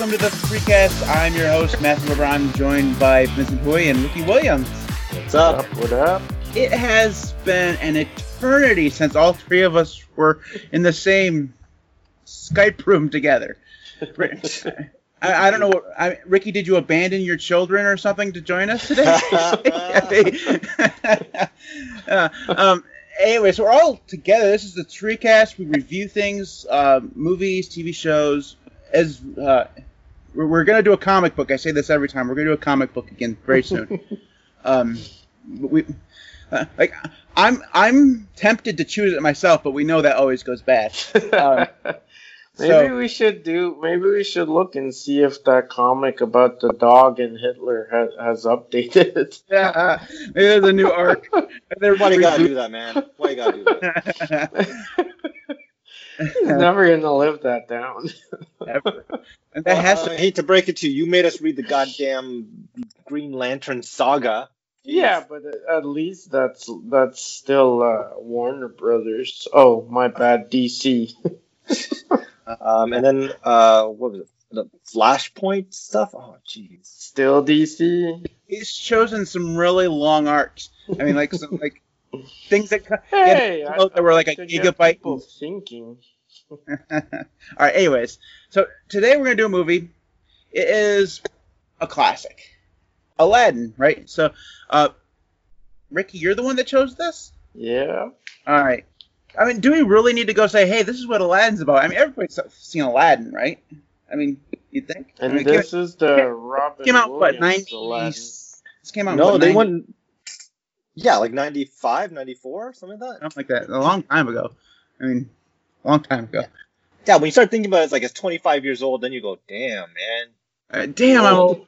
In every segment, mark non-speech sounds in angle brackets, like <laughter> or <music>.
Welcome to the Freecast. I'm your host, Matthew LeBron, joined by Vincent Hoy and Ricky Williams. What's up? What up? It has been an eternity since all three of us were in the same Skype room together. <laughs> I, I don't know. What, I, Ricky, did you abandon your children or something to join us today? <laughs> uh, um, anyway, so we're all together. This is the Treecast. We review things, uh, movies, TV shows. As uh, we're, we're gonna do a comic book. I say this every time. We're gonna do a comic book again very soon. <laughs> um, we uh, like I'm I'm tempted to choose it myself, but we know that always goes bad. Uh, <laughs> maybe so- we should do. Maybe we should look and see if that comic about the dog and Hitler has, has updated. <laughs> yeah, maybe there's a new arc. They're Why you gotta do that, man? Why you gotta do that? He's <laughs> never gonna live that down. Ever. <laughs> And that has Uh, to I hate to break it to you. You made us read the goddamn Green Lantern saga. yeah, but at least that's that's still uh, Warner Brothers. Oh, my bad, DC. <laughs> Um, and then uh, what was it? The Flashpoint stuff. Oh, jeez. Still DC. he's chosen some really long arcs. I mean, like some like things that. co- Hey, Yeah, that were like a to get gigabyte. People thinking. <laughs> All right. Anyways, so today we're gonna do a movie. It is a classic, Aladdin, right? So, uh, Ricky, you're the one that chose this. Yeah. All right. I mean, do we really need to go say, "Hey, this is what Aladdin's about"? I mean, everybody's seen Aladdin, right? I mean, you think? I And mean, this is the Robin came out what Williams ninety? Aladdin. This came out. No, what, they 90 went. Yeah, like 95, 94, something like that. something like that a long time ago. I mean, a long time ago. Yeah, when you start thinking about it, it's like it's 25 years old, then you go, damn, man. Uh, damn, I'm old.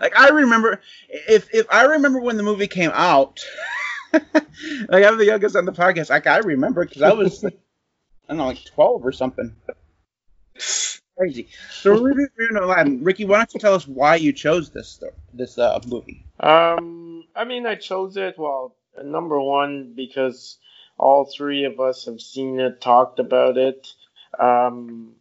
Like I remember, if if I remember when the movie came out, <laughs> like I'm the youngest on the podcast. Like I remember because I was, <laughs> I don't know, like twelve or something. Crazy. So we're reviewing Aladdin. Ricky, why don't you tell us why you chose this this uh, movie? Um, I mean, I chose it. Well, number one because all three of us have seen it, talked about it, um,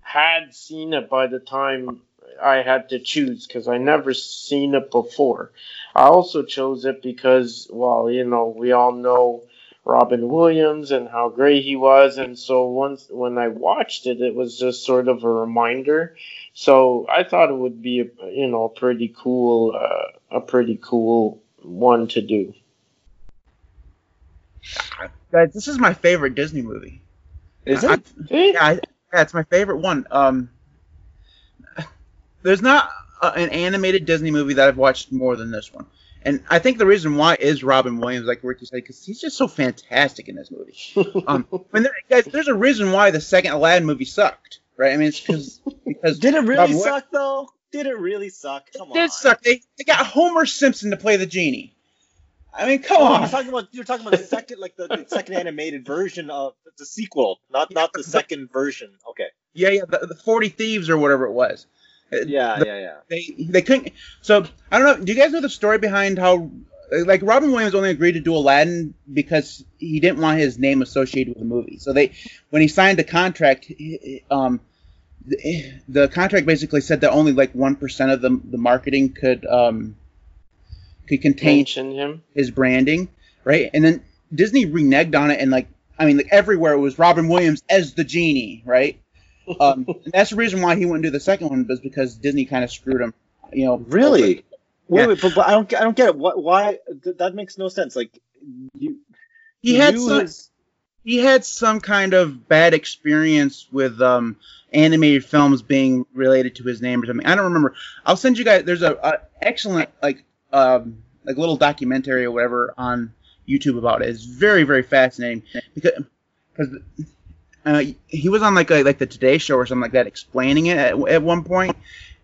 had seen it by the time I had to choose because I never seen it before. I also chose it because, well, you know, we all know Robin Williams and how great he was, and so once when I watched it, it was just sort of a reminder. So I thought it would be, a, you know, pretty cool, uh, a pretty cool one to do. Guys, this is my favorite Disney movie. Is I- it? See? Yeah, I, yeah, it's my favorite one. Um, there's not a, an animated Disney movie that I've watched more than this one, and I think the reason why is Robin Williams, like Ricky said, because he's just so fantastic in this movie. <laughs> Um, I mean, there, guys, there's a reason why the second Aladdin movie sucked, right? I mean, it's because because <laughs> Did it really suck, though? Did it really suck? Come on. it did suck. They they got Homer Simpson to play the genie. I mean, come Oh, on. you're talking about you're talking about the second like the, the second animated version of the sequel, not not the second version. Okay. Yeah, yeah, the, the Forty Thieves or whatever it was. Yeah, the- yeah, yeah. they they couldn't. So I don't know. Do you guys know the story behind how, like, Robin Williams only agreed to do Aladdin because he didn't want his name associated with the movie. So they, when he signed the contract, um, the, the contract basically said that only like one percent of the the marketing could um could contain Mention him. his branding, right? And then Disney reneged on it, and like, I mean, like everywhere it was Robin Williams as the genie, right? Um, <laughs> and that's the reason why he wouldn't do the second one, was because Disney kind of screwed him, you know. Really? Wait, Yeah. wait, but, but I don't get- I don't get it. What why th- that makes no sense. Like you He had some, he had some kind of bad experience with um, animated films being related to his name or something. I don't remember. I'll send you guys. There's a, a excellent like um, like little documentary or whatever on YouTube about it. It's very very fascinating because because uh, he was on like a, like the Today Show or something like that explaining it at, at one point,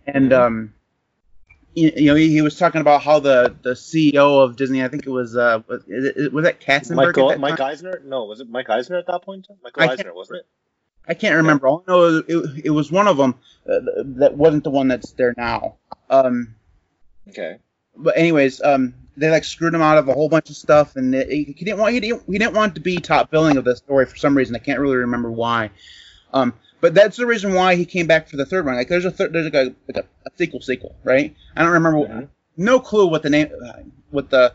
and um. You know, he, was talking about how the, the CEO of Disney, I think it was, uh, was, it- was that Katzenberg? at Michael that Mike? Eisner? No, was it Mike Eisner at that point? Michael I Eisner, wasn't it? I can't remember. All I know it, it was one of them uh, that wasn't the one that's there now. Um, Okay. but anyways, um, they like screwed him out of a whole bunch of stuff, and it, he, he didn't want he didn't, he didn't want to be top billing of the story for some reason. I can't really remember why. Um, but that's the reason why he came back for the third one. Like there's a third, there's like a like a, a sequel sequel, right? I don't remember. Mhm. No clue what the name, what the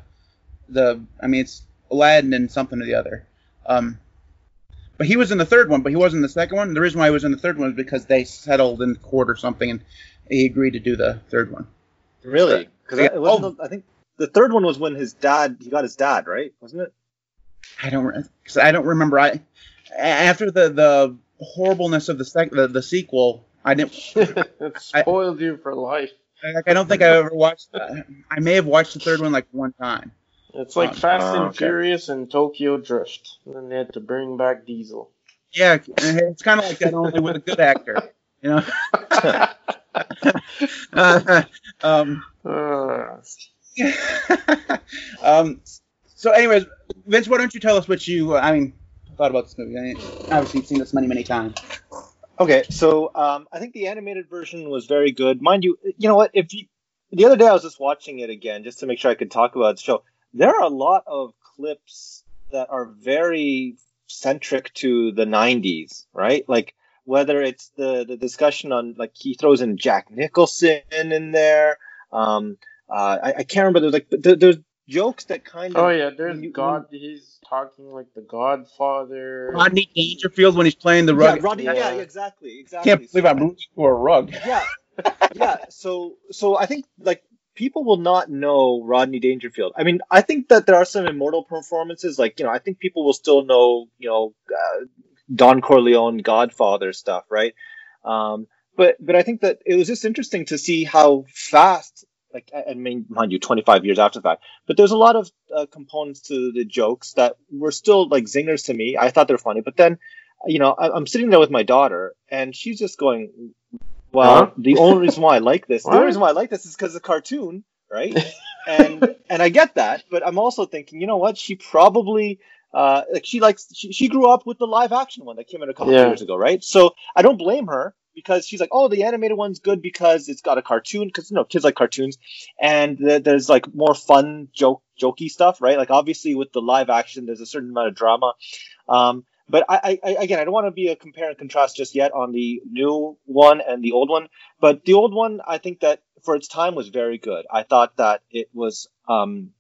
the. I mean, it's Aladdin and something or the other. Um, but he was in the third one, but he wasn't in the second one. The reason why he was in the third one is because they settled in court or something, and he agreed to do the third one. Really? Because Yeah. it wasn't. I think the third one was when his dad he got his dad right, wasn't it? I don't because I don't remember. I after the the horribleness of the sec, the, the sequel, I didn't. <laughs> it spoiled you for life. Like, I don't think I ever watched. I may have watched the third one like one time. It's like Oh, Fast oh, and okay. Furious and Tokyo Drift. And then they had to bring back Diesel. Yeah, it's kind of like that only with a good actor. You know. uh, <laughs> <laughs> um, Uh, um, so, anyways, Vince, why don't you tell us what you? Uh, I mean, thought about this movie? I mean, obviously, you've seen this many, many times. Okay, so um, I think the animated version was very good. Mind you, you know what? If you the other day I was just watching it again just to make sure I could talk about the show. There are a lot of clips that are very centric to the '90s, right? Like whether it's the the discussion on like he throws in Jack Nicholson in there. Um, uh, I, I can't remember. There's like there, there's jokes that kind of oh yeah, there's you- God. He's talking like the Godfather. Rodney Dangerfield when he's playing the yeah, rug. Rodney, yeah, Yeah. exactly, exactly. can't believe So- I'm rooting for a rug. yeah yeah so so i think like people will not know rodney dangerfield i mean i think that there are some immortal performances like you know i think people will still know you know uh, don corleone godfather stuff right um but but i think that it was just interesting to see how fast like i mean mind you 25 years after the fact but there's a lot of uh, components to the jokes that were still like zingers to me i thought they were funny but then you know I, i'm sitting there with my daughter and she's just going well, Huh? the only reason why I like this, the only reason why I like this is because of the cartoon, right? and and I get that, but I'm also thinking, you know what? She probably uh like she likes she, she grew up with the live action one that came out a couple Yeah. years ago, right? So I don't blame her because she's like, oh, the animated one's good because it's got a cartoon because you know kids like cartoons, and th- there's like more fun joke jokey stuff, right? Like obviously with the live action, there's a certain amount of drama. Um, but I, I, again, I don't want to be a compare and contrast just yet on the new one and the old one. But the old one, I think that for its time was very good. I thought that it was, um,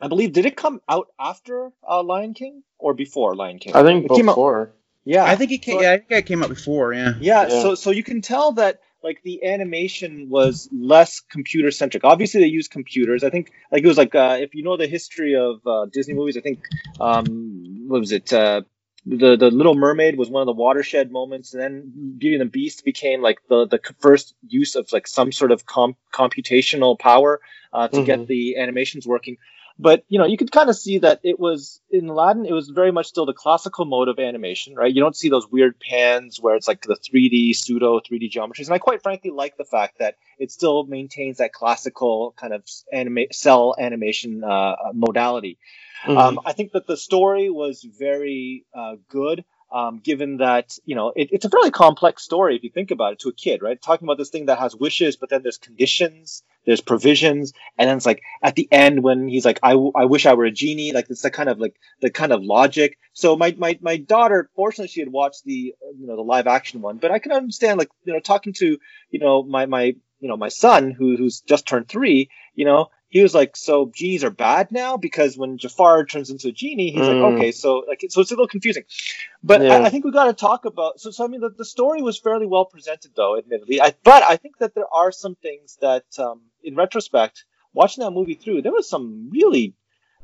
I believe, did it come out after uh, Lion King or before Lion King? I think it came out. before. Yeah, I think it came. So- Yeah, I think it came out before. Yeah. yeah, Yeah. so so you can tell that like the animation was less computer centric. Obviously, they used computers. I think like it was like uh, if you know the history of uh, Disney movies, I think um, what was it? Uh, the the Little Mermaid was one of the watershed moments, and then Beauty and the Beast became like the the first use of like some sort of com- computational power uh, to get Mhm. the animations working. But you know, you could kind of see that it was in Aladdin. It was very much still the classical mode of animation, right? You don't see those weird pans where it's like the 3D pseudo 3D geometries. And I quite frankly like the fact that it still maintains that classical kind of anima- cell animation uh, modality. Mhm. Um, I think that the story was very uh, good, um, given that you know it, it's a fairly complex story if you think about it to a kid, right? Talking about this thing that has wishes, but then there's conditions, there's provisions, and then it's like at the end when he's like, "I, w- I wish I were a genie," like it's the kind of like the kind of logic. So my my my daughter, fortunately, she had watched the you know the live action one, but I can understand like you know talking to you know my my you know my son who who's just turned three, you know he was like, so genies are bad now because when Jafar turns into a genie, he's Mm. like, okay, so like, so it's a little confusing. But Yeah. I, I think we got to talk about. So, so I mean, the, the story was fairly well presented, though, admittedly. I, but I think that there are some things that, um, in retrospect, watching that movie through, there was some really.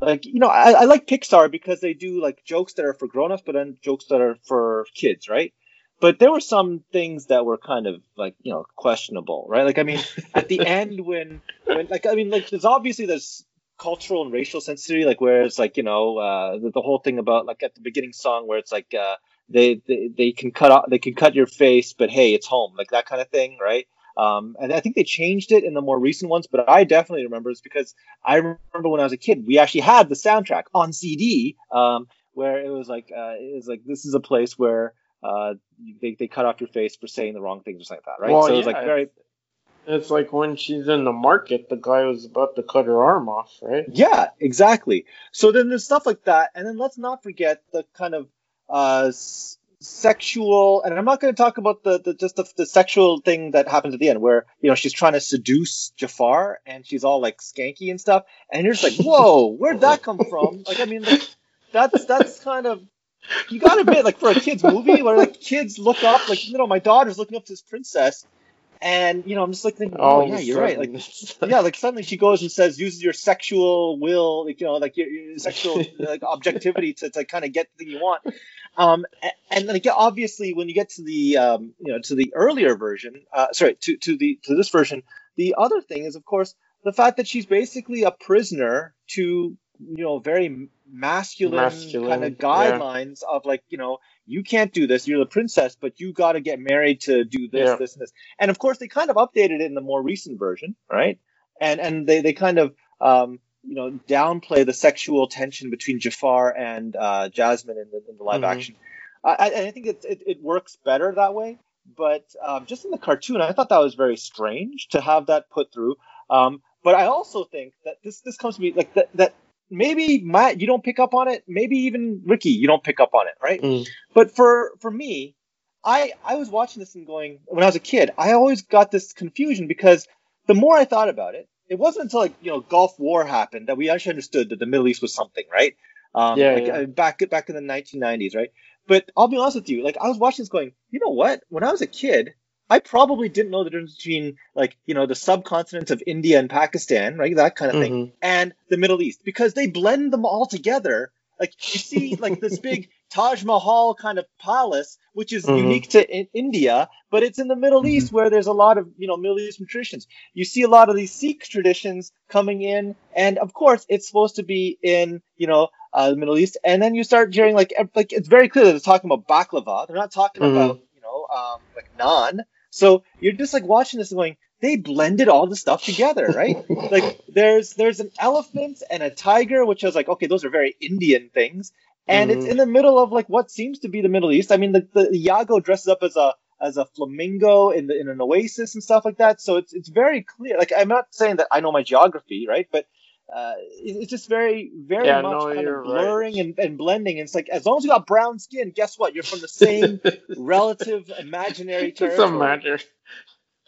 Like you know, I, I like Pixar because they do like jokes that are for grown-ups, but then jokes that are for kids, right? But there were some things that were kind of like you know questionable, right? Like I mean, at the <laughs> end when when like I mean like there's obviously there's cultural and racial sensitivity like where it's like you know uh the, the whole thing about like at the beginning song where it's like uh they, they they can cut off they can cut your face but hey it's home like that kind of thing right um and i think they changed it in the more recent ones but i definitely remember it's because i remember when i was a kid we actually had the soundtrack on cd um where it was like uh it was like this is a place where uh they, they cut off your face for saying the wrong things or something like that right Well, so it was yeah, like very It's like when she's in the market, the guy was about to cut her arm off, right? Yeah, exactly. So then there's stuff like that, and then let's not forget the kind of uh, sexual and i'm not going to talk about the, the just the, the, sexual thing that happens at the end where you know she's trying to seduce jafar and she's all like skanky and stuff and you're just like <laughs> whoa where'd that come from? Like i mean like, that's that's kind of you gotta admit like for a kids movie where like kids look up like you know my daughter's looking up to this princess and you know, I'm just like thinking, oh, yeah, you're right. Like, <laughs> yeah, like suddenly she goes and says, uses your sexual will, like you know, like your, your sexual <laughs> like objectivity to, to kind of get the thing you want. Um, and, and then again, obviously, when you get to the um, you know, to the earlier version, uh, sorry, to to the to this version, the other thing is, of course, the fact that she's basically a prisoner to you know very masculine, masculine kind of guidelines yeah. of like you know you can't do this. You're the princess, but you got to get married to do this, yeah. this, and this. And of course, they kind of updated it in the more recent version, right? And and they they kind of um, you know downplay the sexual tension between Jafar and uh, Jasmine in the, in the live mm-hmm. action. I, I think it, it, it works better that way. But um, just in the cartoon, I thought that was very strange to have that put through. Um, but I also think that this this comes to me like that that maybe Matt, you don't pick up on it. Maybe even Ricky, you don't pick up on it, right? Mm. But for for me, I I was watching this and going when I was a kid, I always got this confusion because the more I thought about it, it wasn't until like you know Gulf War happened that we actually understood that the Middle East was something, right? Um, yeah, like, yeah. Uh, back back in the 1990s, right? But I'll be honest with you, like I was watching this going, you know what? When I was a kid, I probably didn't know the difference between like you know the subcontinents of India and Pakistan, right? That kind of mm-hmm. thing, and the Middle East because they blend them all together. Like you see, <laughs> like this big Taj Mahal kind of palace, which is mm-hmm. unique to I- India, but it's in the Middle mm-hmm. East where there's a lot of you know Middle Eastern traditions. You see a lot of these Sikh traditions coming in, and of course it's supposed to be in you know uh, the Middle East, and then you start hearing like like it's very clear that they're talking about baklava. They're not talking mm-hmm. about you know um, like naan. So you're just like watching this and going, they blended all the stuff together, right? <laughs> like there's there's an elephant and a tiger, which I was like, okay, those are very Indian things. And mm-hmm. it's in the middle of like what seems to be the Middle East. I mean, the, the Iago dresses up as a as a flamingo in the in an oasis and stuff like that. So it's it's very clear. Like I'm not saying that I know my geography, right? But uh, it's just very, very yeah, much no, kind of blurring right. and, and, blending. And it's like as long as you got brown skin, guess what? You're from the same <laughs> relative imaginary <laughs> territory. Doesn't matter.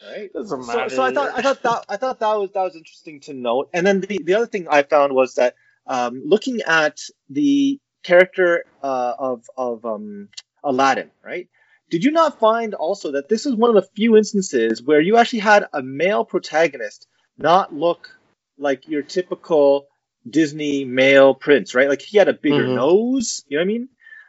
Right. Doesn't matter. So, so, I thought I thought that I thought that was that was interesting to note. And then the, the other thing I found was that um, looking at the character uh, of of um, Aladdin, right? Did you not find also that this is one of the few instances where you actually had a male protagonist not look like your typical Disney male prince, right? Like he had a bigger mm-hmm. nose, you know what I mean?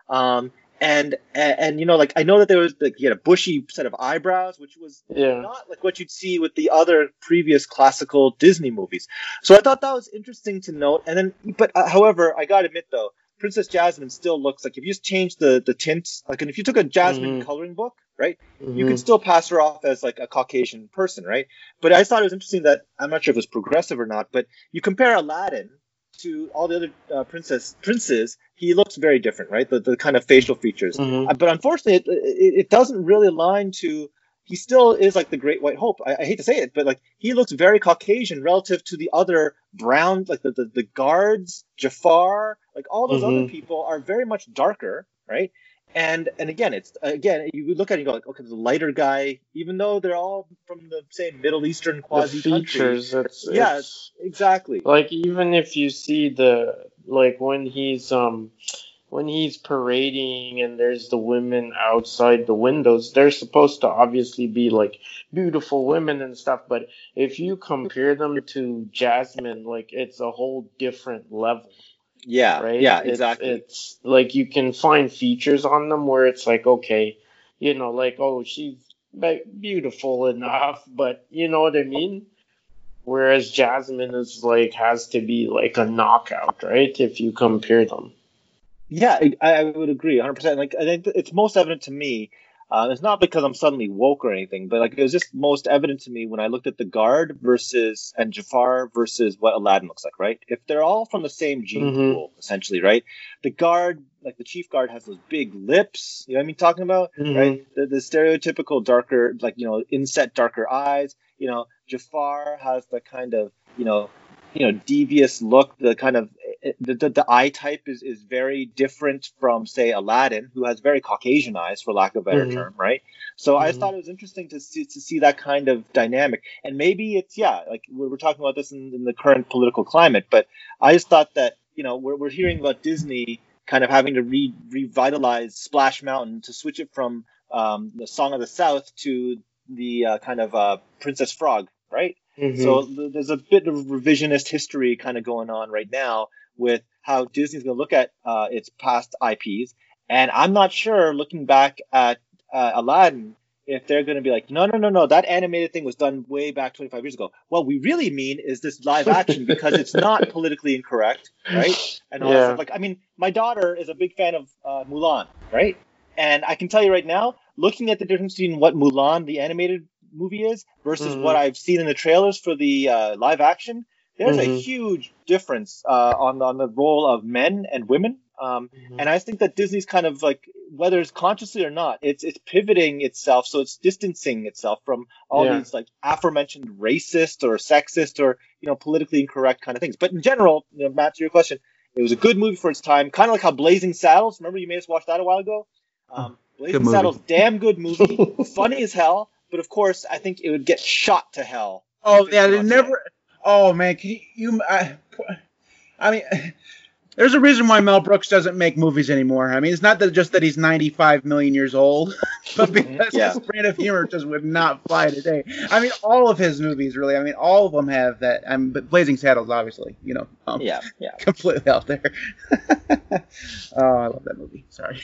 Um, and, and, and you know, like I know that there was like he had a bushy set of eyebrows, which was yeah. not like what you'd see with the other previous classical Disney movies. So I thought that was interesting to note. And then, but uh, however, I gotta admit though, Princess Jasmine still looks like if you just change the the tints, like and if you took a Jasmine mm-hmm. coloring book, right, mm-hmm. you could still pass her off as like a Caucasian person, right? But I thought it was interesting that I'm not sure if it was progressive or not, but you compare Aladdin to all the other uh, princess princes, he looks very different, right? The the kind of facial features, mm-hmm. uh, but unfortunately, it, it, it doesn't really align to he still is like the Great White Hope. I, I, hate to say it, but like he looks very Caucasian relative to the other brown, like the the, the guards, Jafar, like all those mm-hmm. other people are very much darker, right? And and again, it's again you look at it, you go like, okay, the lighter guy, even though they're all from the same Middle Eastern quasi features. It's, yeah, it's, exactly. Like even if you see the like when he's um when he's parading and there's the women outside the windows, they're supposed to obviously be like beautiful women and stuff. But if you compare them to Jasmine, like it's a whole different level. Yeah. Right. Yeah. Exactly. It's, it's like you can find features on them where it's like, okay, you know, like oh, she's beautiful enough, but you know what I mean. Whereas Jasmine is like has to be like a knockout, right? If you compare them. Yeah, I, I would agree 100%. Like, I think it's most evident to me. Uh, it's not because I'm suddenly woke or anything, but like it was just most evident to me when I looked at the guard versus and Jafar versus what Aladdin looks like, right? If they're all from the same gene mm-hmm. pool, essentially, right? The guard, like the chief guard, has those big lips. You know what I mean? Talking about mm-hmm. right? The, the stereotypical darker, like you know, inset darker eyes. You know, Jafar has the kind of you know you know devious look. The kind of the, the, the, eye type is, is very different from say Aladdin, who has very Caucasian eyes, for lack of a better mm-hmm. term, right? So mm-hmm. I just thought it was interesting to see to see that kind of dynamic, and maybe it's yeah, like we're, we're talking about this in, in, the current political climate, but I just thought that you know we're we're hearing about Disney kind of having to re- revitalize Splash Mountain to switch it from um, the Song of the South to the uh, kind of uh, Princess Frog, right? Mm-hmm. So th- there's a bit of revisionist history kind of going on right now with how Disney's going to look at uh, its past IPs. And I'm not sure, looking back at uh, Aladdin, if they're going to be like, no, no, no, no, that animated thing was done way back 25 years ago. What we really mean is this live action <laughs> because it's not politically incorrect, right? And all yeah. Like, I mean, my daughter is a big fan of uh, Mulan, right? And I can tell you right now, looking at the difference between what Mulan, the animated movie, is versus mm-hmm. what I've seen in the trailers for the uh, live action, there's mm-hmm. a huge difference uh, on on the role of men and women. Um, mm-hmm. And I think that Disney's kind of like whether it's consciously or not, it's it's pivoting itself, so it's distancing itself from all yeah. these like aforementioned racist or sexist or you know politically incorrect kind of things. But in general, you know, Matt, to your question, it was a good movie for its time, kind of like how Blazing Saddles. Remember, you may have watched that a while ago. Um, Blazing Saddles, damn good movie, <laughs> funny as hell. But of course, I think it would get shot to hell. Oh yeah, they never. Oh man, can you? you I, I mean, <laughs> there's a reason why Mel Brooks doesn't make movies anymore. I mean, it's not that just that he's 95 million years old, <laughs> <laughs> but because yeah. his brand of humor just would not fly today. I mean, all of his movies, really. I mean, all of them have that. I mean, but Blazing Saddles, obviously, you know, um, yeah, yeah, <laughs> completely out there. <laughs> oh, I love that movie. Sorry,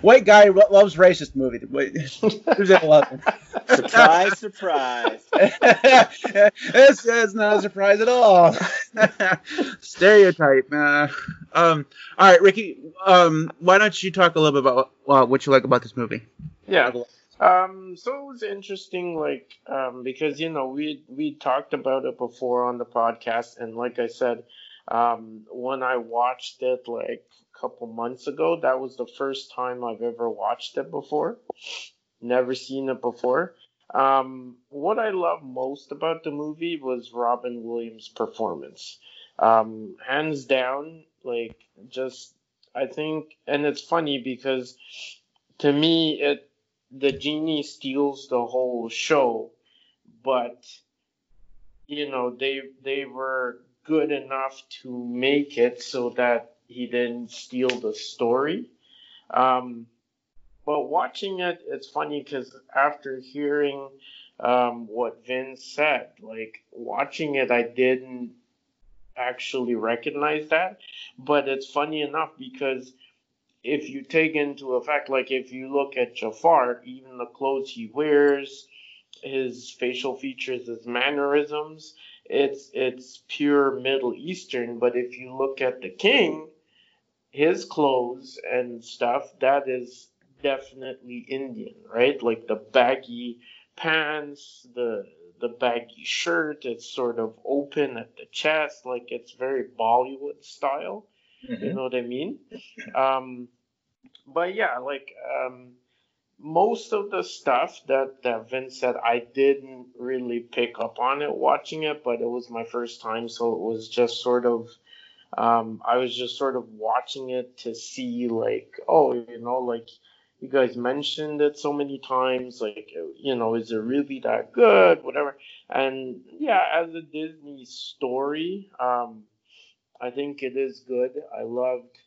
white guy loves racist movie. Who's at 11? surprise, surprise. this is not a surprise at all. Stereotype. Uh, um, all right, Ricky. Um, why don't you talk a little bit about uh, what you like about this movie? Yeah. Um, so it was interesting, like, um, because you know we we talked about it before on the podcast, and like I said, um, when I watched it like a couple months ago, that was the first time I've ever watched it before. Never seen it before. Um, what I love most about the movie was Robin Williams' performance. Um, hands down, like just I think, and it's funny because to me it the genie steals the whole show, but you know they they were good enough to make it so that he didn't steal the story. Um, but watching it, it's funny because after hearing um, what Vince said, like watching it, I didn't actually recognize that. But it's funny enough because if you take into effect, like if you look at Jafar, even the clothes he wears, his facial features, his mannerisms, it's it's pure Middle Eastern. But if you look at the king, his clothes and stuff, that is definitely Indian, right? Like the baggy pants, the the baggy shirt. It's sort of open at the chest, like it's very Bollywood style. Mm-hmm. You know what I mean? Um, but yeah, like um, most of the stuff that that Vince said, I didn't really pick up on it watching it, but it was my first time, so it was just sort of. Um, I was just sort of watching it to see, like, oh, you know, like you guys mentioned it so many times like you know is it really that good whatever and yeah as a disney story um i think it is good. I loved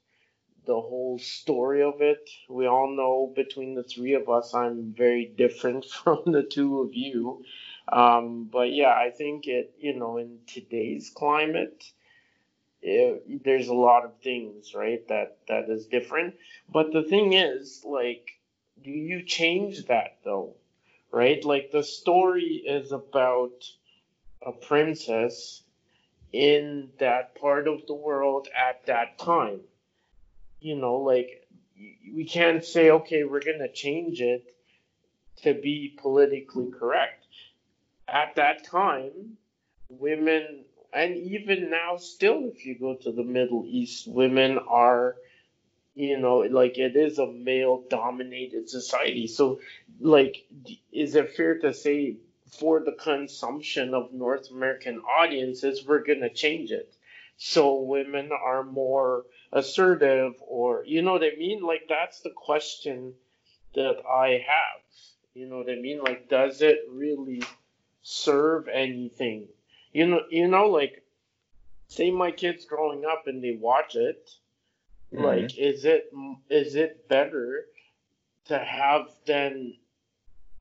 the whole story of it. We all know between the three of us i'm very different <laughs> from the two of you. Um but yeah i think it you know in today's climate it, there's a lot of things right that that is different. But the thing is like do you change that though? Right? Like the story is about a princess in that part of the world at that time. You know like we can't say okay we're going to change it to be politically correct. At that time women and even now still if you go to the middle east women are you know like it is a male dominated society. So like is it fair to say for the consumption of North American audiences, we're gonna change it. So women are more assertive, or you know what I mean? Like that's the question that I have. You know what I mean? Like, does it really serve anything? You know, you know, like, say my kids growing up and they watch it. Mm-hmm. Like, is it is it better to have then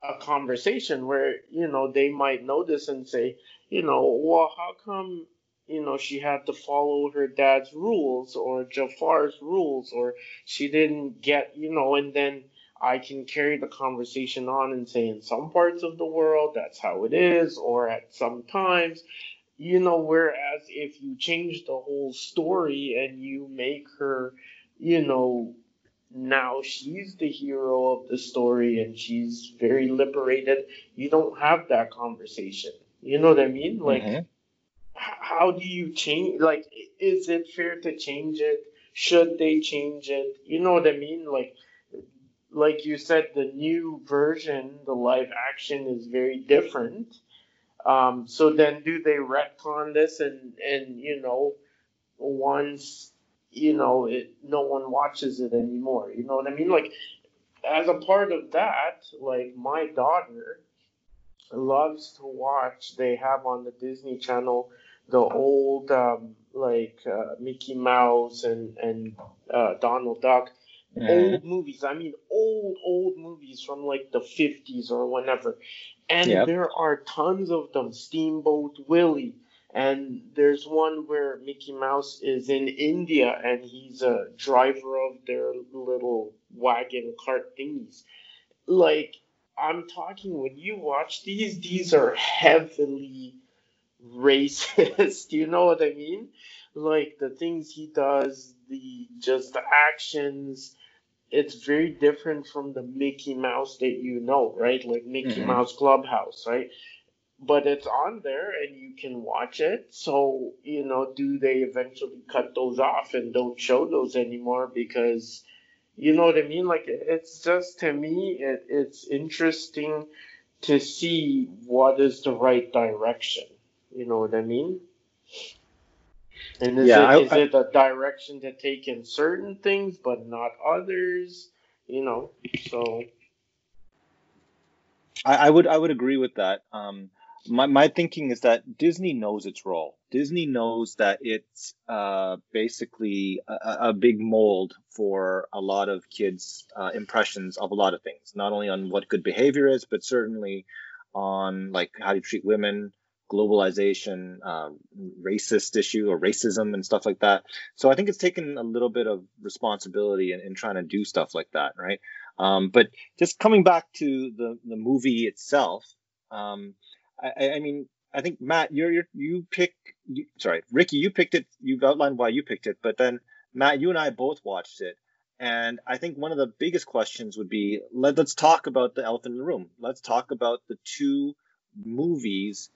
a conversation where you know they might notice and say, you know, well, how come you know she had to follow her dad's rules or Jafar's rules or she didn't get you know, and then I can carry the conversation on and say in some parts of the world that's how it is, or at some times, you know, whereas if you change the whole story and you make her, you know, now she's the hero of the story and she's very liberated, you don't have that conversation. You know what I mean? Like, mm-hmm. how do you change? Like, is it fair to change it? Should they change it? You know what I mean? Like, like you said, the new version, the live action, is very different. Um, so then, do they retcon this and and you know, once you know it, no one watches it anymore. You know what I mean? Like, as a part of that, like my daughter loves to watch. They have on the Disney Channel the old um, like uh, Mickey Mouse and and uh, Donald Duck mm. old movies. I mean, old, old movies from like the 50s or whenever. And yep. there are tons of them. Steamboat Willie. And there's one where Mickey Mouse is in India and he's a driver of their little wagon cart thingies. Like, I'm talking when you watch these, these are heavily racist. <laughs> you know what I mean? Like the things he does, the just the actions, it's very different from the Mickey Mouse that you know, right? Like Mickey mm-hmm. Mouse Clubhouse, right? But it's on there and you can watch it. So, you know, do they eventually cut those off and don't show those anymore because you know what I mean? Like it's just to me it, it's interesting to see what is the right direction. You know what I mean? And is, yeah, it, I, is I, it a direction to take in certain things but not others? You know, so I, I would I would agree with that. Um, my my thinking is that Disney knows its role. Disney knows that it's uh, basically a, a, big mold for a lot of kids' uh, impressions of a lot of things. Not only on what good behavior is, but certainly on like how you treat women, globalization, uh, racist issue or racism and stuff like that. So I think it's taken a little bit of responsibility in, in trying to do stuff like that, right? Um, but just coming back to the the movie itself, um, I, I, mean, I think Matt, you're, you're you pick. You, sorry, Ricky, you picked it. You've outlined why you picked it, but then Matt, you and I both watched it. And I think one of the biggest questions would be let, us talk about the elephant in the room. Let's talk about the two movies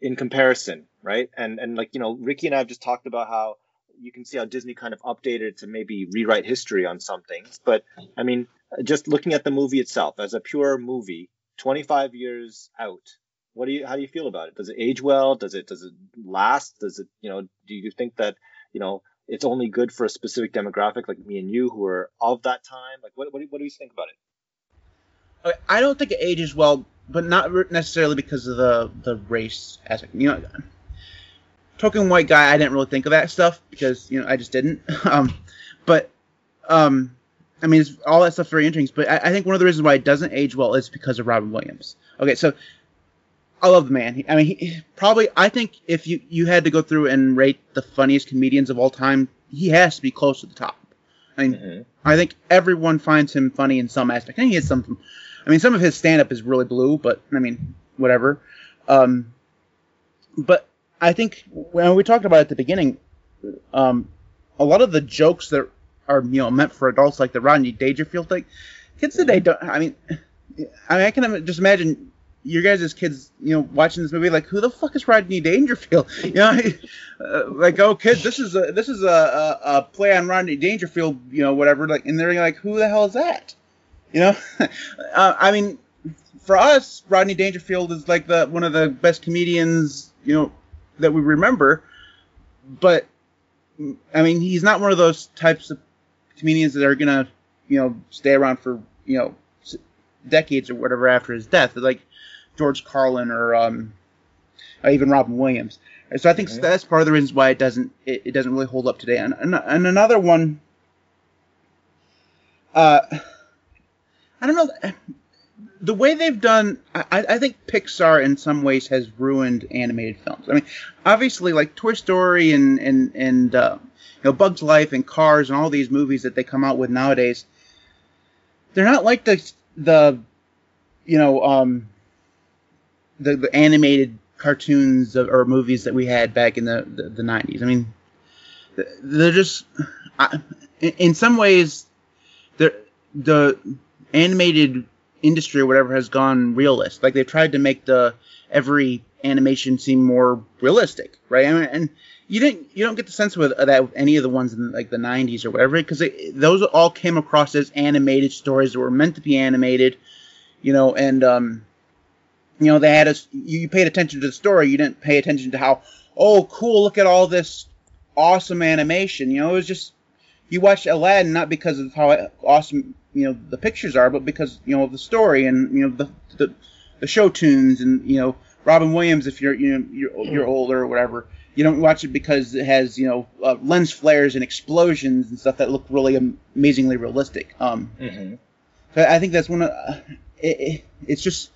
in comparison, right? And and like you know, Ricky and I have just talked about how you can see how Disney kind of updated to maybe rewrite history on some things. But I mean, just looking at the movie itself as a pure movie, 25 years out, what do you how do you feel about it? Does it age well? Does it does it last? Does it you know do you think that you know it's only good for a specific demographic like me and you who are of that time? Like what what do, what do you think about it? I don't think it ages well but not necessarily because of the the race aspect. You know, token white guy, I didn't really think of that stuff because you know I just didn't. <laughs> um, but um, I mean, all that stuff very interesting. But I, I, think one of the reasons why it doesn't age well is because of Robin Williams. Okay, so I love the man. I mean, he, probably I think if you you had to go through and rate the funniest comedians of all time, he has to be close to the top. I mean, mm-hmm. I think everyone finds him funny in some aspect. I think he has some I mean, some of his stand up is really blue, but I mean, whatever. Um, but I think when we talked about it at the beginning, um, a lot of the jokes that are you know meant for adults, like the Rodney Dangerfield thing, kids today don't. I mean, I mean, I can just imagine your guys as kids, you know, watching this movie, like, who the fuck is Rodney Dangerfield? <laughs> You know, <laughs> uh, like, oh, kids, this is a this is a, a, a, play on Rodney Dangerfield, you know, whatever. Like, and they're like, who the hell is that? You know, <laughs> uh, I mean, for us, Rodney Dangerfield is like the one of the best comedians you know that we remember. But I mean, he's not one of those types of comedians that are gonna you know stay around for you know decades or whatever after his death, like George Carlin or um, even Robin Williams. So I think that's part of the reasons why it doesn't it, it doesn't really hold up today. And, and, and another one, uh, I don't know the way they've done, I, I, think Pixar in some ways has ruined animated films. I mean, obviously, like Toy Story and and and uh, you know Bugs Life and Cars and all these movies that they come out with nowadays, they're not like the the you know um the, the animated cartoons or movies that we had back in the the, the 90s. I mean, they're just I, in some ways the the animated industry or whatever has gone realist. Like they've tried to make the every animation seem more realistic, right? I mean, and you didn't you don't get the sense with that with any of the ones in like the 90s or whatever because those all came across as animated stories that were meant to be animated, you know, and um, you know they had us you paid attention to the story, you didn't pay attention to how oh cool look at all this awesome animation, you know, it was just you watch Aladdin not because of how awesome you know the pictures are, but because you know of the story and you know the the, the show tunes and you know Robin Williams if you're you know you're, you're older or whatever. You don't watch it because it has you know uh, lens flares and explosions and stuff that look really amazingly realistic. Um, mm-hmm. So I think that's one of uh, it, it, it's just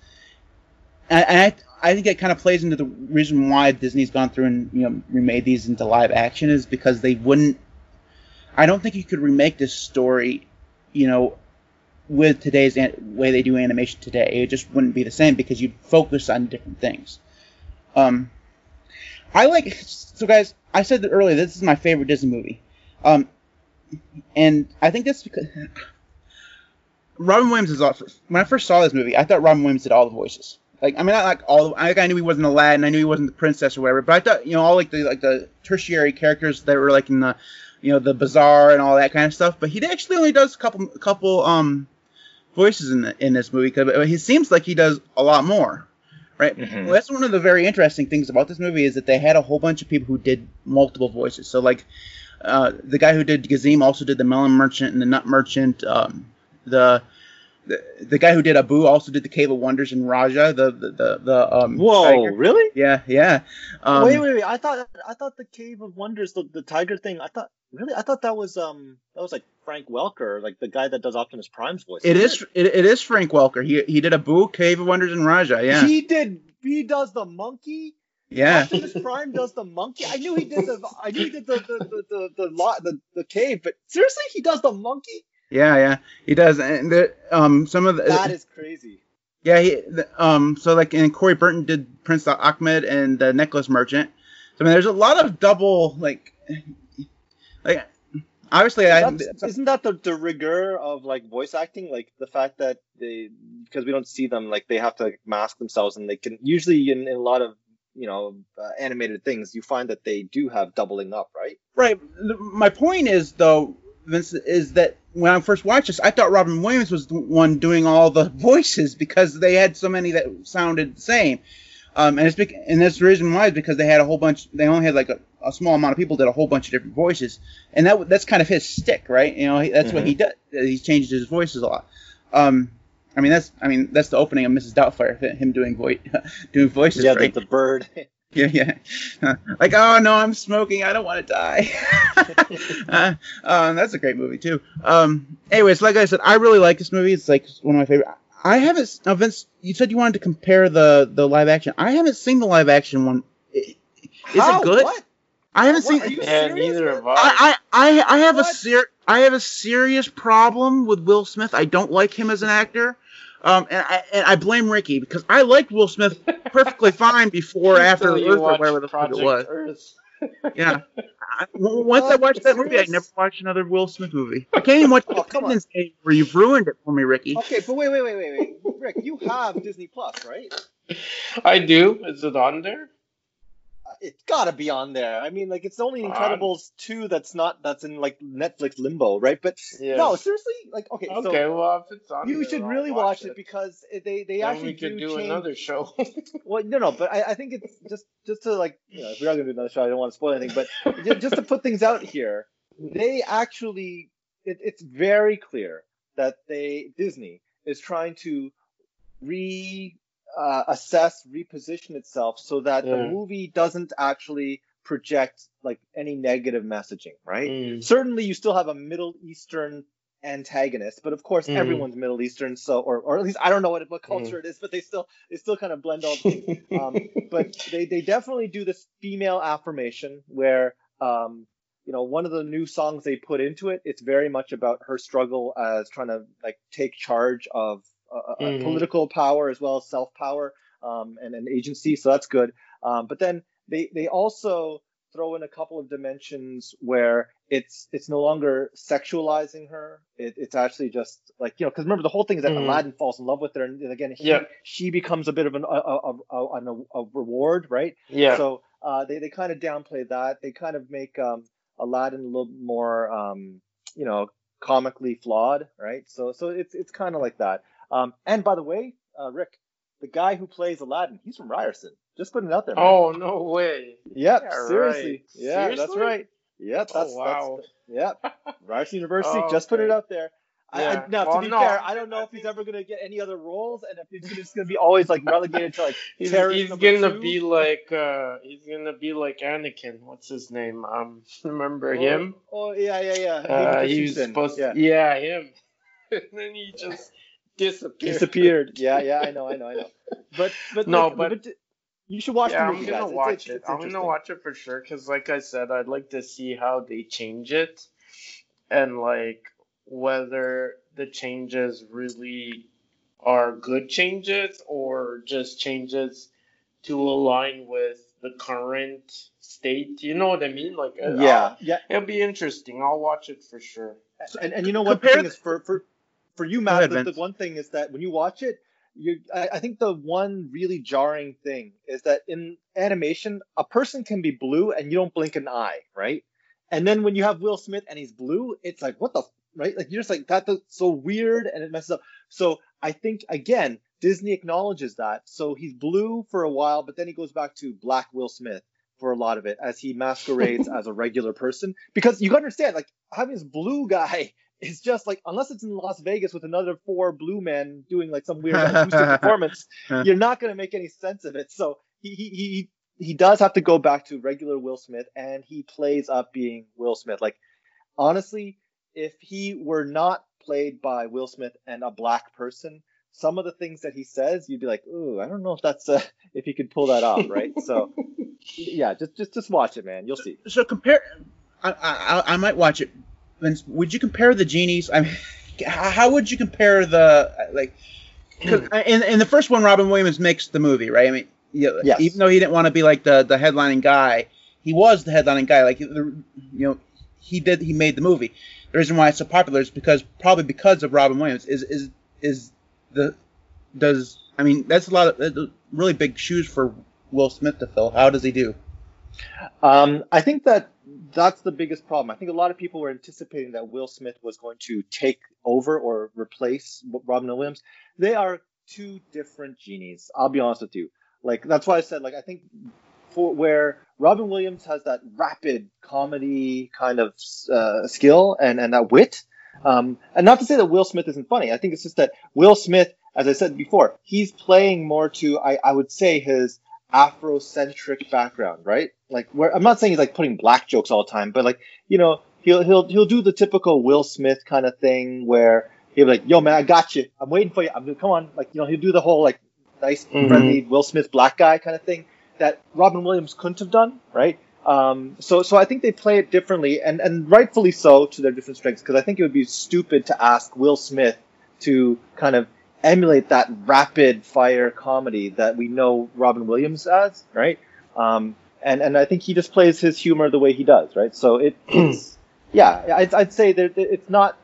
and I I think it kind of plays into the reason why Disney's gone through and you know remade these into live action is because they wouldn't. I don't think you could remake this story, you know, with today's an- way they do animation today. It just wouldn't be the same because you'd focus on different things. Um, I like so guys. I said that earlier. This is my favorite Disney movie, um, and I think that's because Robin Williams is awesome. When I first saw this movie, I thought Robin Williams did all the voices. Like I mean, not like all. The, I, I knew he wasn't Aladdin. I knew he wasn't the princess or whatever. But I thought you know all like the like the tertiary characters that were like in the you know the bazaar and all that kind of stuff. But he actually only does a couple couple um voices in the, in this movie because he seems like he does a lot more, right? Mm-hmm. Well, that's one of the very interesting things about this movie is that they had a whole bunch of people who did multiple voices. So like uh, the guy who did Gazeem also did the Melon Merchant and the Nut Merchant. Um, the, the the guy who did Abu also did the Cave of Wonders and Rajah. The the the, the um. Whoa! Tiger. Really? Yeah, yeah. Um, wait, wait, wait! I thought I thought the Cave of Wonders, the, the tiger thing. I thought Really, I thought that was um that was like Frank Welker, like the guy that does Optimus Prime's voice. It is it? it, is Frank Welker. He he did Abu, Cave of Wonders, and Rajah. Yeah. He did. He does the monkey. Yeah. Optimus Prime does the monkey. I knew he did the. I knew he did the the the the the, the, the, the cave, but seriously, he does the monkey. Yeah, yeah, he does. And the, um, some of the that is crazy. Yeah, he um, so like, and Corey Burton did Prince Achmed and the Necklace Merchant. So I mean, there's a lot of double like, like obviously That's, I, isn't that the, the rigor of like voice acting like the fact that they because we don't see them like they have to mask themselves and they can usually in, in a lot of you know uh, animated things you find that they do have doubling up right right my point is though Vince is that when I first watched this I thought Robin Williams was the one doing all the <laughs> voices because they had so many that sounded the same um, and it's and that's the reason why is because they had a whole bunch. They only had like a, a, small amount of people did a whole bunch of different voices, and that that's kind of his stick, right? You know, that's mm-hmm. what he does. He changed his voices a lot. Um, I mean, that's I mean that's the opening of Mrs. Doubtfire, him doing voice <laughs> doing voices. Yeah, right? the, the bird. <laughs> <laughs> yeah, yeah. like, oh no, I'm smoking. I don't want to die. <laughs> uh, um, that's a great movie too. Um, anyways, like I said, I really like this movie. It's like one of my favorite. I haven't. Now, Vince, you said you wanted to compare the the live action. I haven't seen the live action one. Is How? it good? What? I haven't what, seen. Yeah, neither have I. I I, I have what? a ser- I have a serious problem with Will Smith. I don't like him as an actor. Um, and I and I blame Ricky because I liked Will Smith perfectly <laughs> fine before after Earth or whatever the fuck it was. Earth. yeah. <laughs> I, once I watched that movie, I never watched another Will Smith movie. <laughs> I can't even watch oh, Independence Day where you've ruined it for me, Ricky. Okay, but wait, wait, wait, wait, wait. Rick, you have Disney Plus, right? I do. Is it on there? It's gotta be on there. I mean, like it's only Incredibles two that's not that's in like Netflix limbo, right? But Yeah. no, seriously, like okay, Okay, so well, if it's on, you should really watch it because it- they they Then actually we could do, change. another show. <laughs> Well, no, no, but I, I think it's just just to like you know if we are gonna do another show, I don't want to spoil anything, but <laughs> ju- just to put things out here, they actually it, it's very clear that they Disney is trying to re uh, assess, reposition itself so that the movie doesn't actually project like any negative messaging, right? Mm. Certainly, you still have a Middle Eastern antagonist, but of course, Mm. everyone's Middle Eastern, so or or at least I don't know what what Mm. culture it is, but they still they still kind of blend all. <laughs> um, but they they definitely do this female affirmation where um you know one of the new songs they put into it it's very much about her struggle as trying to like take charge of uh, Mhm. political power as well as self power um, and an agency so that's good um, but then they they also throw in a couple of dimensions where it's it's no longer sexualizing her it, it's actually just like you know because remember the whole thing is that Mhm. aladdin falls in love with her and, and again he, Yeah. she becomes a bit of an, a, a, a, a, a reward right yeah. so uh, they, they kind of downplay that. They kind of make um, Aladdin a little more, um, you know, comically flawed, right? So so it's it's kind of like that. Um, and by the way, uh, Rick, the guy who plays Aladdin, he's from Ryerson. Just putting it out there. Man. oh no way. yep, yeah, seriously. right. Yeah, that's right. Yep, that's oh wow. that's yep. <laughs> Ryerson University. Oh, just put it out there. I, I, Yeah. now, Well, to be no, fair, I don't know if he's ever going to get any other roles, and if he's just going to be always like relegated to like <laughs> He's, he's gonna be like uh he's gonna be like Anakin. What's his name? Um <laughs> remember him? Oh, oh, yeah, yeah, yeah. Uh, he was supposed yeah. to yeah, him. and then he just disappeared. disappeared. <laughs> Yeah, yeah, I know, I know, I know. But but No, like, but- you should watch yeah, the I'm gonna guys. Watch it's- it. it's I'm gonna watch it for sure because, like I said, I'd like to see how they change it and like whether the changes really are good changes or just changes to align with the current state. You know what I mean? Like, uh, Yeah, I'll- yeah, it'll be interesting. I'll watch it for sure. and and you know what the Compare thing is for for for you, Matt. ahead, the, the one thing is that when you watch it, you I, I think the one really jarring thing is that in animation, a person can be blue and you don't blink an eye, right? And then when you have Will Smith and he's blue, it's like what the right? Like you're just like that, that's so weird and it messes up. So I think again, Disney acknowledges that. So he's blue for a while, but then he goes back to black Will Smith for a lot of it as he masquerades <laughs> as a regular person. Because you gotta understand, like having this blue guy is just like unless it's in Las Vegas with another four blue men doing like some weird <laughs> acoustic performance, you're not gonna make any sense of it. So he he he he does have to go back to regular Will Smith and he plays up being Will Smith. Like honestly, if he were not played by Will Smith and a black person, some of the things that he says, you'd be like, "Ooh, I don't know if that's uh, if he could pull that off, right?" So, <laughs> yeah, just just just watch it, man. You'll see. So compare. I, I I might watch it. Vince, would you compare the genies? I mean, how would you compare the like? in in the first one, Robin Williams makes the movie, right? I mean, yeah, Yes. even though he didn't want to be like the the headlining guy, he was the headlining guy. Like, you know, he did he made the movie. The reason why it's so popular is because probably because of Robin Williams. Is is is the does I mean that's a lot of that's really big shoes for Will Smith to fill. How does he do? Um, I think that that's the biggest problem. I think a lot of people were anticipating that Will Smith was going to take over or replace Robin Williams. They are two different genies. I'll be honest with you. Like that's why I said like I think for where Robin Williams has that rapid comedy kind of uh, skill and and that wit. Um, and not to say that Will Smith isn't funny. I think it's just that Will Smith, as I said before, he's playing more to I, I would say his Afrocentric background, right? Like where I'm not saying he's like putting black jokes all the time, but like you know he'll he'll he'll do the typical Will Smith kind of thing where he'll be like, "Yo man, I got you. I'm waiting for you. I'm come on." Like you know he'll do the whole like nice Mhm. friendly Will Smith black guy kind of thing that Robin Williams couldn't have done, right? Um, so so I think they play it differently and and rightfully so to their different strengths because I think it would be stupid to ask Will Smith to kind of emulate that rapid fire comedy that we know Robin Williams as, right? Um, and and I think he just plays his humor the way he does, right? So it, <clears throat> it's yeah, I'd, I'd say that it's not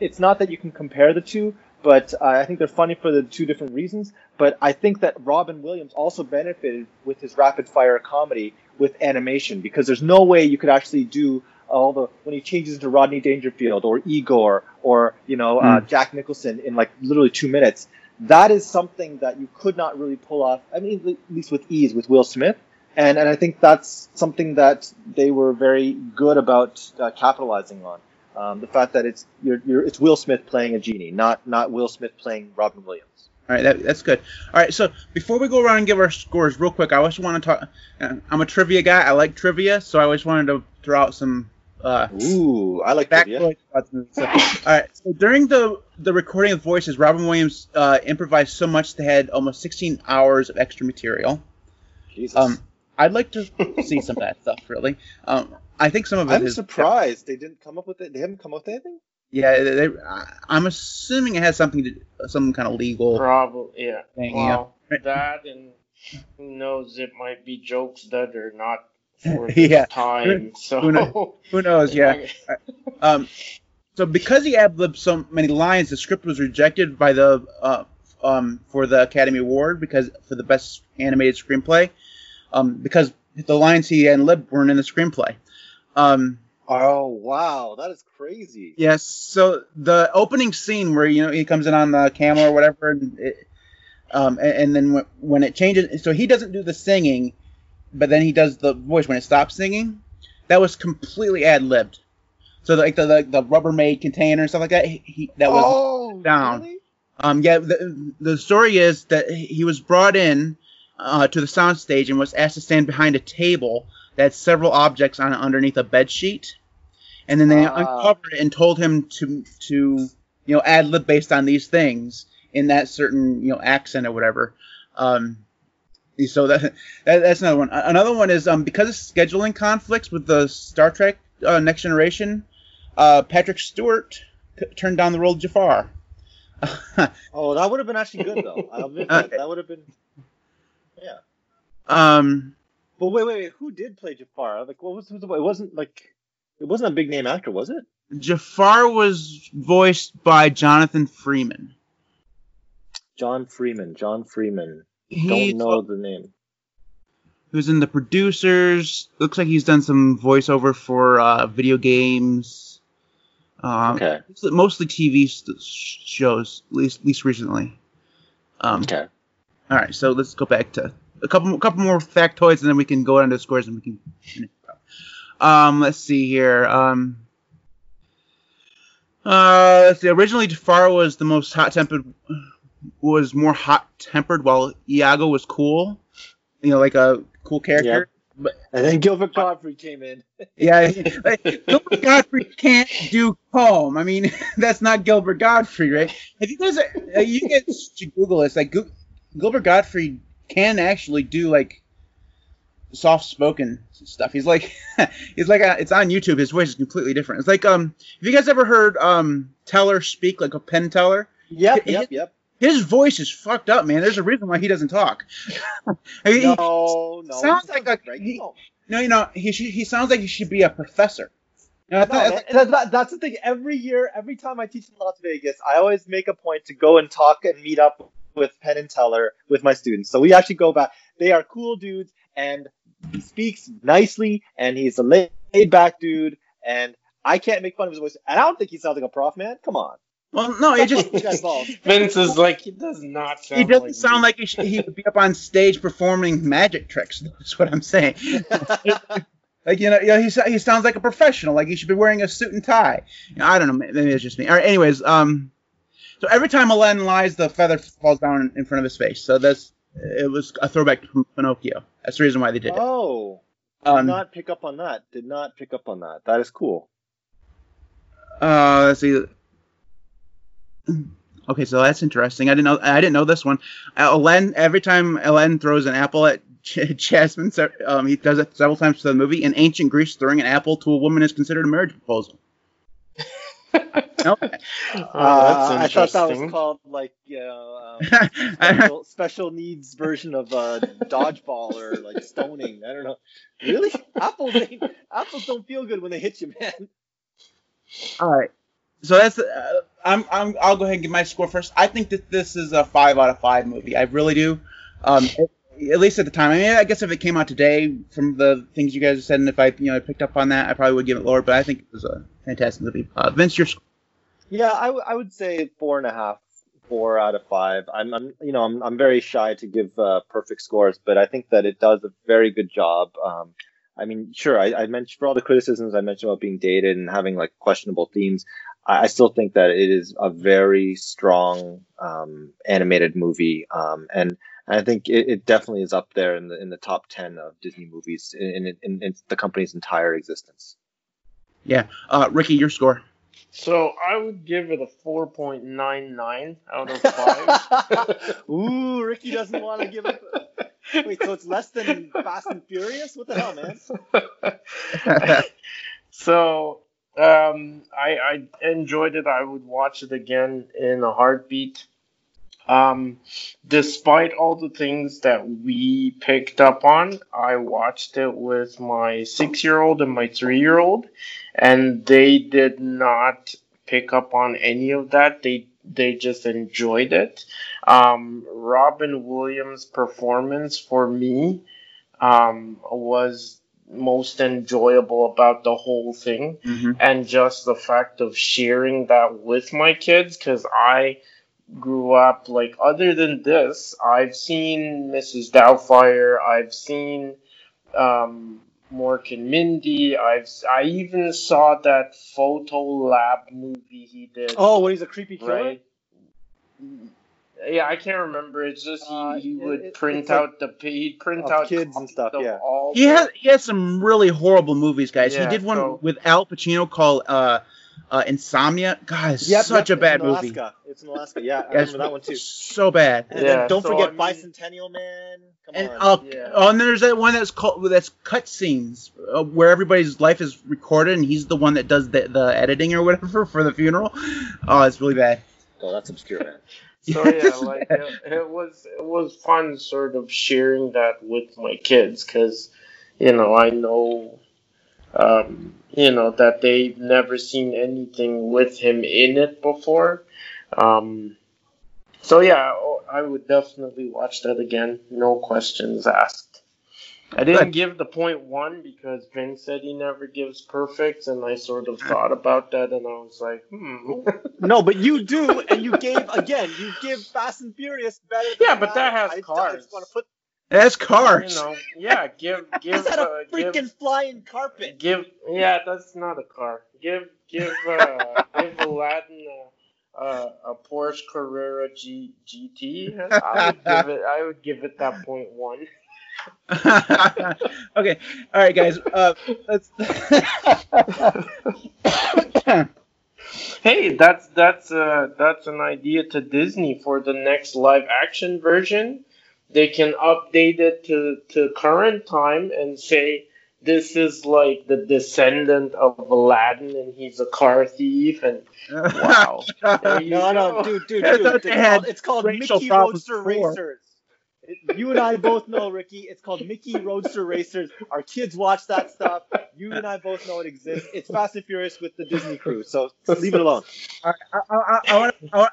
it's not that you can compare the two, but uh, I think they're funny for the two different reasons. But I think that Robin Williams also benefited with his rapid fire comedy, with animation because there's no way you could actually do all the when he changes into Rodney Dangerfield or Igor or you know uh, Jack Nicholson in like literally two minutes. That is something that you could not really pull off. I mean, at least with ease with Will Smith, and and I think that's something that they were very good about uh, capitalizing on. Um, the fact that it's you're, you're, it's Will Smith playing a genie, not not Will Smith playing Robin Williams. All right, that, that's good. All right, so before we go around and give our scores, real quick, I always want to talk. uh, I'm a trivia guy. I like trivia, so I always wanted to throw out some uh, Ooh, I like trivia. factoids about the all right, so during the the recording of voices, Robin Williams uh, improvised so much they had almost 16 hours of extra material. Jesus. Um, I'd like to see some of that stuff, really. Um, I think some of it I'm is- surprised they didn't come up with it. They haven't come up with anything. Yeah, they, they, I- I'm assuming it has something to some kind of legal. Probably, yeah. Thing, well, yeah. that and who knows, it might be jokes that are not for <laughs> Yeah. time. So Who knows? Who knows? Yeah. <laughs> Um, so because he ad libbed so many lines, the script was rejected by the uh, um, for the Academy Award because for the best animated screenplay, um, because the lines he ad libbed weren't in the screenplay. Um, Oh wow, that is crazy. yes. So the opening scene where you know he comes in on the camera or whatever, and, it, um, and, and then when, when it changes, so he doesn't do the singing, but then he does the voice when it stops singing. That was completely ad libbed. So like the, the the Rubbermaid container and stuff like that, he, he that was oh, down. really? um yeah. The, the story is that he was brought in uh, to the soundstage and was asked to stand behind a table that had several objects on it underneath a bed sheet, and then they Ah. uncovered it and told him to to you know ad lib based on these things in that certain you know accent or whatever. Um, so that, that that's another one. Another one is um because of scheduling conflicts with the Star Trek uh, Next Generation, uh, Patrick Stewart turned down the role of Jafar. <laughs> Oh, that would have been actually good though. Admit that. That would have been. Yeah. um, But wait, wait, wait. Who did play Jafar? Like, what was, was? It wasn't like. It wasn't a big name actor, was it? Jafar was voiced by Jonathan Freeman. John Freeman. John Freeman. He Don't know the name. was in the producers. Looks like he's done some voiceover for uh, video games. Um, Okay. Mostly TV st- shows, least least recently. Um, Okay. All right, so let's go back to a couple, a couple more factoids, and then we can go on to scores, and we can. Um, let's see here. Um, uh, let's see. Originally, Jafar was the most hot-tempered, was more hot-tempered, while Iago was cool. You know, like a cool character. And then Gilbert Gottfried came in. <laughs> Yeah, like, Gilbert Gottfried can't do calm. I mean, <laughs> that's not Gilbert Gottfried, right? If you guys, uh, you guys should Google this. Like, Gilbert Gottfried can actually do like soft-spoken stuff. He's like, <laughs> he's like, a, it's on YouTube. His voice is completely different. It's like, um, have you guys ever heard um Teller speak like a Penn Teller? Yep, His- yep, yep. His voice is fucked up, man. There's a reason why he doesn't talk. I <laughs> mean, he- No, no. sounds like a- he- No. no, you know, he he sounds like he should be a professor. You know, I No, thought- man, that- that- that's the thing. Every year, every time I teach in Las Vegas, I always make a point to go and talk and meet up with Penn and Teller with my students. So we actually go back. They are cool dudes, and he speaks nicely, and he's a laid back dude, and I can't make fun of his voice. And I don't think he sounds like a prof, man. Come on. Well, no, it just <laughs> You. Vince is like he does not sound. he doesn't like sound me. like he, should, he would be up on stage performing magic tricks. That's what I'm saying. <laughs> Like you know, you know he, he sounds like a professional. Like he should be wearing a suit and tie. You know, I don't know. Maybe it's just me. All right. Anyways, um, so every time Aladdin lies, the feather falls down in front of his face. So that's it was a throwback to Pinocchio. That's the reason why they did it. Oh, did Um, not pick up on that. Did not pick up on that. That is cool. Uh, let's see. Okay, so that's interesting. I didn't know. I didn't know this one. Uh, Every time Aladdin throws an apple at Ch- <laughs> Jasmine, um, he does it several times to the movie. In ancient Greece, throwing an apple to a woman is considered a marriage proposal. <laughs> no? Oh, that's Uh, I thought that was called like you know, um, <laughs> special, special needs version of uh, dodgeball or like stoning. I don't know. Really? Apples ain't, apples don't feel good when they hit you, man. All right. So that's. Uh, I'm. I'm. I'll go ahead and give my score first. I think that this is a five out of five movie. I really do. Um, at least at the time. I mean, I guess if it came out today, from the things you guys have said, and if I you know picked up on that, I probably would give it lower. But I think it was a fantastic movie. Uh, Vince, your score? Yeah, I, w- I would say four and a half, four out of five. I'm, I'm you know, I'm, I'm very shy to give uh, perfect scores, but I think that it does a very good job. Um, I mean, sure, I, I mentioned for all the criticisms I mentioned about being dated and having like questionable themes. I, I still think that it is a very strong um, animated movie, um, and I think it, it definitely is up there in the in the top ten of Disney movies in in, in, in the company's entire existence. yeah, uh, Ricky, your score. So I would give it a 4.99 out of <laughs> 5. Ooh, Ricky doesn't want to give it. Wait, so it's less than Fast and Furious? What the hell, man? <laughs> so um, I, I enjoyed it. I would watch it again in a heartbeat. Um, despite all the things that we picked up on, I watched it with my six year old and my three year old, and they did not pick up on any of that. They they just enjoyed it. Um, Robin Williams' performance for me um, was most enjoyable about the whole thing hmm and just the fact of sharing that with my kids because I grew up like other than this I've seen Mrs. Doubtfire I've seen um, Mork and Mindy I've I even saw that photo lab movie he did Oh, when he's a creepy killer? right yeah I can't remember it's just he, Uh, he would it- print it's like- out the he'd print out kids and stuff, yeah. all He the- has he has some really horrible movies, guys. Yeah, he did one so- with Al Pacino called uh, uh, Insomnia. God, it's Yep, such yep, a bad it's movie. Alaska. It's in Alaska. Yeah, I remember that one too. So bad. And Yeah, then don't so, forget I mean- Bicentennial Man. Come And on. uh, Yeah. oh, and there's that one that's called that's cutscenes uh, where everybody's life is recorded, and he's the one that does the, the editing or whatever <laughs> for the funeral. Oh, it's really bad. oh, that's obscure, man. <laughs> so yeah, like it, it was it was fun sort of sharing that with my kids because you know I know um, you know that they've never seen anything with him in it before. Um, so yeah, I would definitely watch that again. No questions asked. I didn't give the point one because Vince said he never gives perfects, and I sort of thought about that, and I was like, hmm. <laughs> No, but you do, and you gave again. You give Fast and Furious better. Than Yeah, but that has I, I cars. just want to put. That's cars. you know, yeah, give <laughs> give Is that a uh, freaking give, flying carpet? give yeah, that's not a car. Give give uh, <laughs> give Aladdin a, a, a Porsche Carrera G, GT. I would give it I would give it that point one. <laughs> okay, all right, guys. Uh, let's. <laughs> Hey, that's that's uh that's an idea to Disney for the next live action version. They can update it to to current time and say this is like the descendant of Aladdin and he's a car thief and <laughs> wow. No, no, go. dude, dude, dude. It's called, it's called Mickey problems Roadster. Racers. You and I both know, Ricky. It's called Mickey Roadster Racers. Our kids watch that stuff. You and I both know it exists. It's Fast and Furious with the Disney crew. So leave it alone. I, I, I, wanna-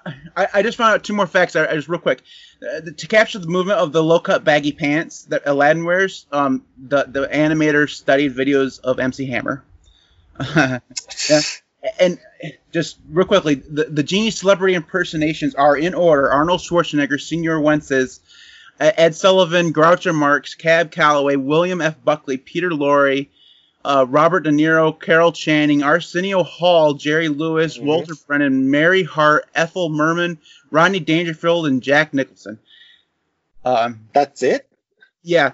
I, just found out two more facts. I, just real quick uh, to capture the movement of the low cut baggy pants that Aladdin wears. Um, the the animator studied videos of MC Hammer. <laughs> yeah. And just real quickly, the, the genie celebrity impersonations are in order: Arnold Schwarzenegger, Senor Wences, uh, Ed Sullivan, Groucho Marx, Cab Calloway, William F. Buckley, Peter Lorre, uh, Robert De Niro, Carol Channing, Arsenio Hall, Jerry Lewis. Walter Brennan, Mary Hart, Ethel Merman, Rodney Dangerfield, and Jack Nicholson. Um, That's it. yeah.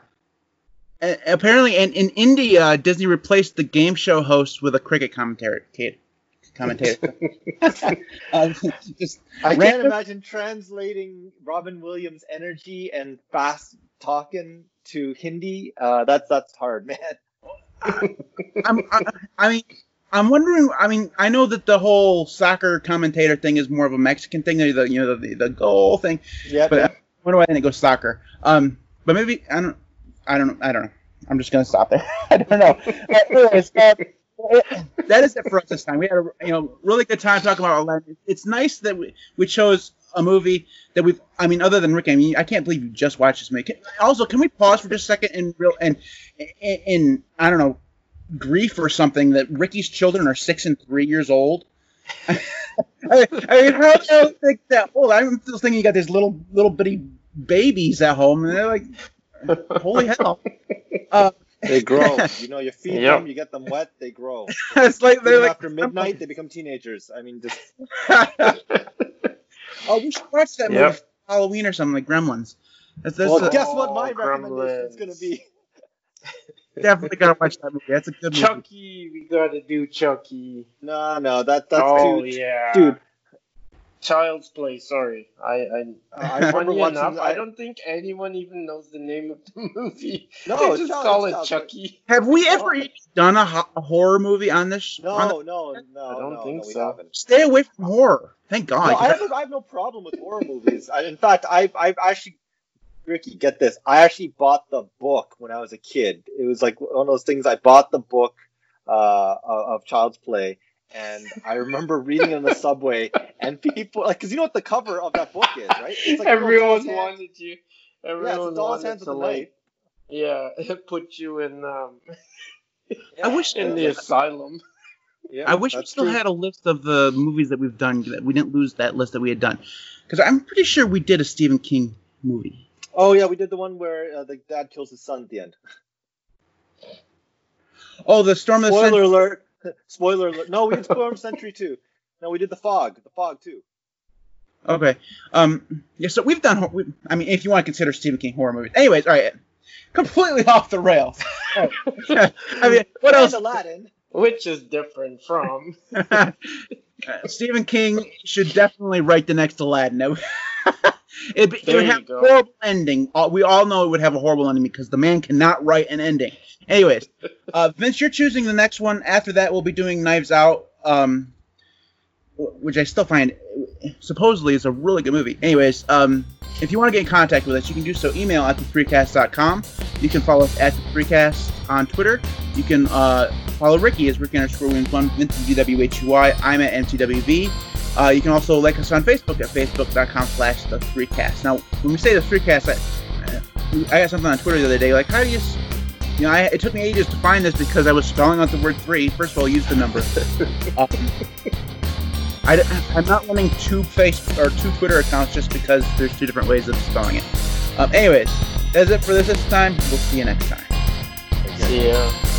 A- apparently, in, in India, Disney replaced the game show host with a cricket commentator. Commentator. <laughs> <laughs> um, just I can't imagine translating Robin Williams' energy and fast talking to Hindi. Uh, that's that's hard, man. <laughs> I'm, I, I mean, I'm wondering. I mean, I know that the whole soccer commentator thing is more of a Mexican thing, the you know the the goal thing. Yeah, But I wonder why they didn't go soccer. Um, but maybe I don't. I don't. I don't know. I'm just gonna stop there. I don't know. But anyways, uh, that is it for us this time. We had a you know really good time talking about Aladdin. It's nice that we, we chose a movie that we've. I mean, other than Rick, I mean, I can't believe you just watched this movie. Can, also, can we pause for just a second and real and in, I don't know grief or something that Ricky's children are six and three years old. <laughs> I, I mean, how do you think that old? I'm still thinking you got these little little bitty babies at home, and they're like, holy hell. <laughs> Uh, They grow. <laughs> You know, you feed Yep. them, you get them wet, they grow. <laughs> it's like they're like after midnight, they become teenagers. I mean, just <laughs> oh, we should watch that movie Yep. for Halloween or something like Gremlins. That's, that's well, a- guess what my Oh, recommendation is going to be? definitely gotta watch that movie. That's a good movie. Chucky, we gotta do Chucky. No, no, that that's oh too. yeah, Dude, Child's Play. Sorry, I. I I remember funny watching. enough, I, I don't think anyone even knows the name of the <laughs> movie. No, they just Child- call it Child's Chucky. Have we ever even done a, ho- a horror movie on this? sh- on the- No, no, no. I don't no, think no, so. haven't. stay away from horror. Thank God. No, 'cause I have, I have no problem with horror movies. I, in fact, I I actually, Ricky, get this. I actually bought the book when I was a kid. It was like one of those things. I bought the book uh, of of Child's Play, and I remember reading it in the subway, and people like, because you know what the cover of that book is, right? It's like a Everyone doll's hand. wanted you. Yeah, Everyone it's a doll's wanted hands to with a knife. like, yeah, <laughs> put you in um I wish in the asylum. Yeah, I wish we still true. had a list of the movies that we've done. That we didn't lose that list that we had done, because I'm pretty sure we did a Stephen King movie. Oh yeah, we did the one where uh, the dad kills his son at the end. Oh, the Storm of the Spoiler Century. alert! <laughs> Spoiler alert! No, we did Storm Century too. No, we did the fog. The fog too. Okay. Um. Yeah. So we've done. We, I mean, if you want to consider Stephen King horror movies. Anyways, all right. Completely off the rails. <laughs> I mean, what else? Aladdin. Which is different from <laughs> Uh, Stephen King should definitely write the next Aladdin. <laughs> It, it would have a horrible ending. We all know it would have a horrible ending because the man cannot write an ending. Anyways, uh, Vince, you're choosing the next one. After that, we'll be doing Knives Out, um, which I still find supposedly is a really good movie. Anyways, um, if you want to get in contact with us, you can do so. Email at the3cast.com. You can follow us at the 3cast on Twitter. You can uh, follow Ricky as Ricky underscore Williams one, Vincent VWHUY. I'm at MTWV. Uh, you can also like us on Facebook at facebook.com slash the 3cast. Now, when we say the 3cast, I, I got something on Twitter the other day. Like, how do you, you know, I, it took me ages to find this because I was spelling out the word three. First of all, use the number. <laughs> Um, I, am not running two Facebook or two Twitter accounts just because there's two different ways of spelling it. Um, anyways, that's it for this this time. We'll see you next time. yeah.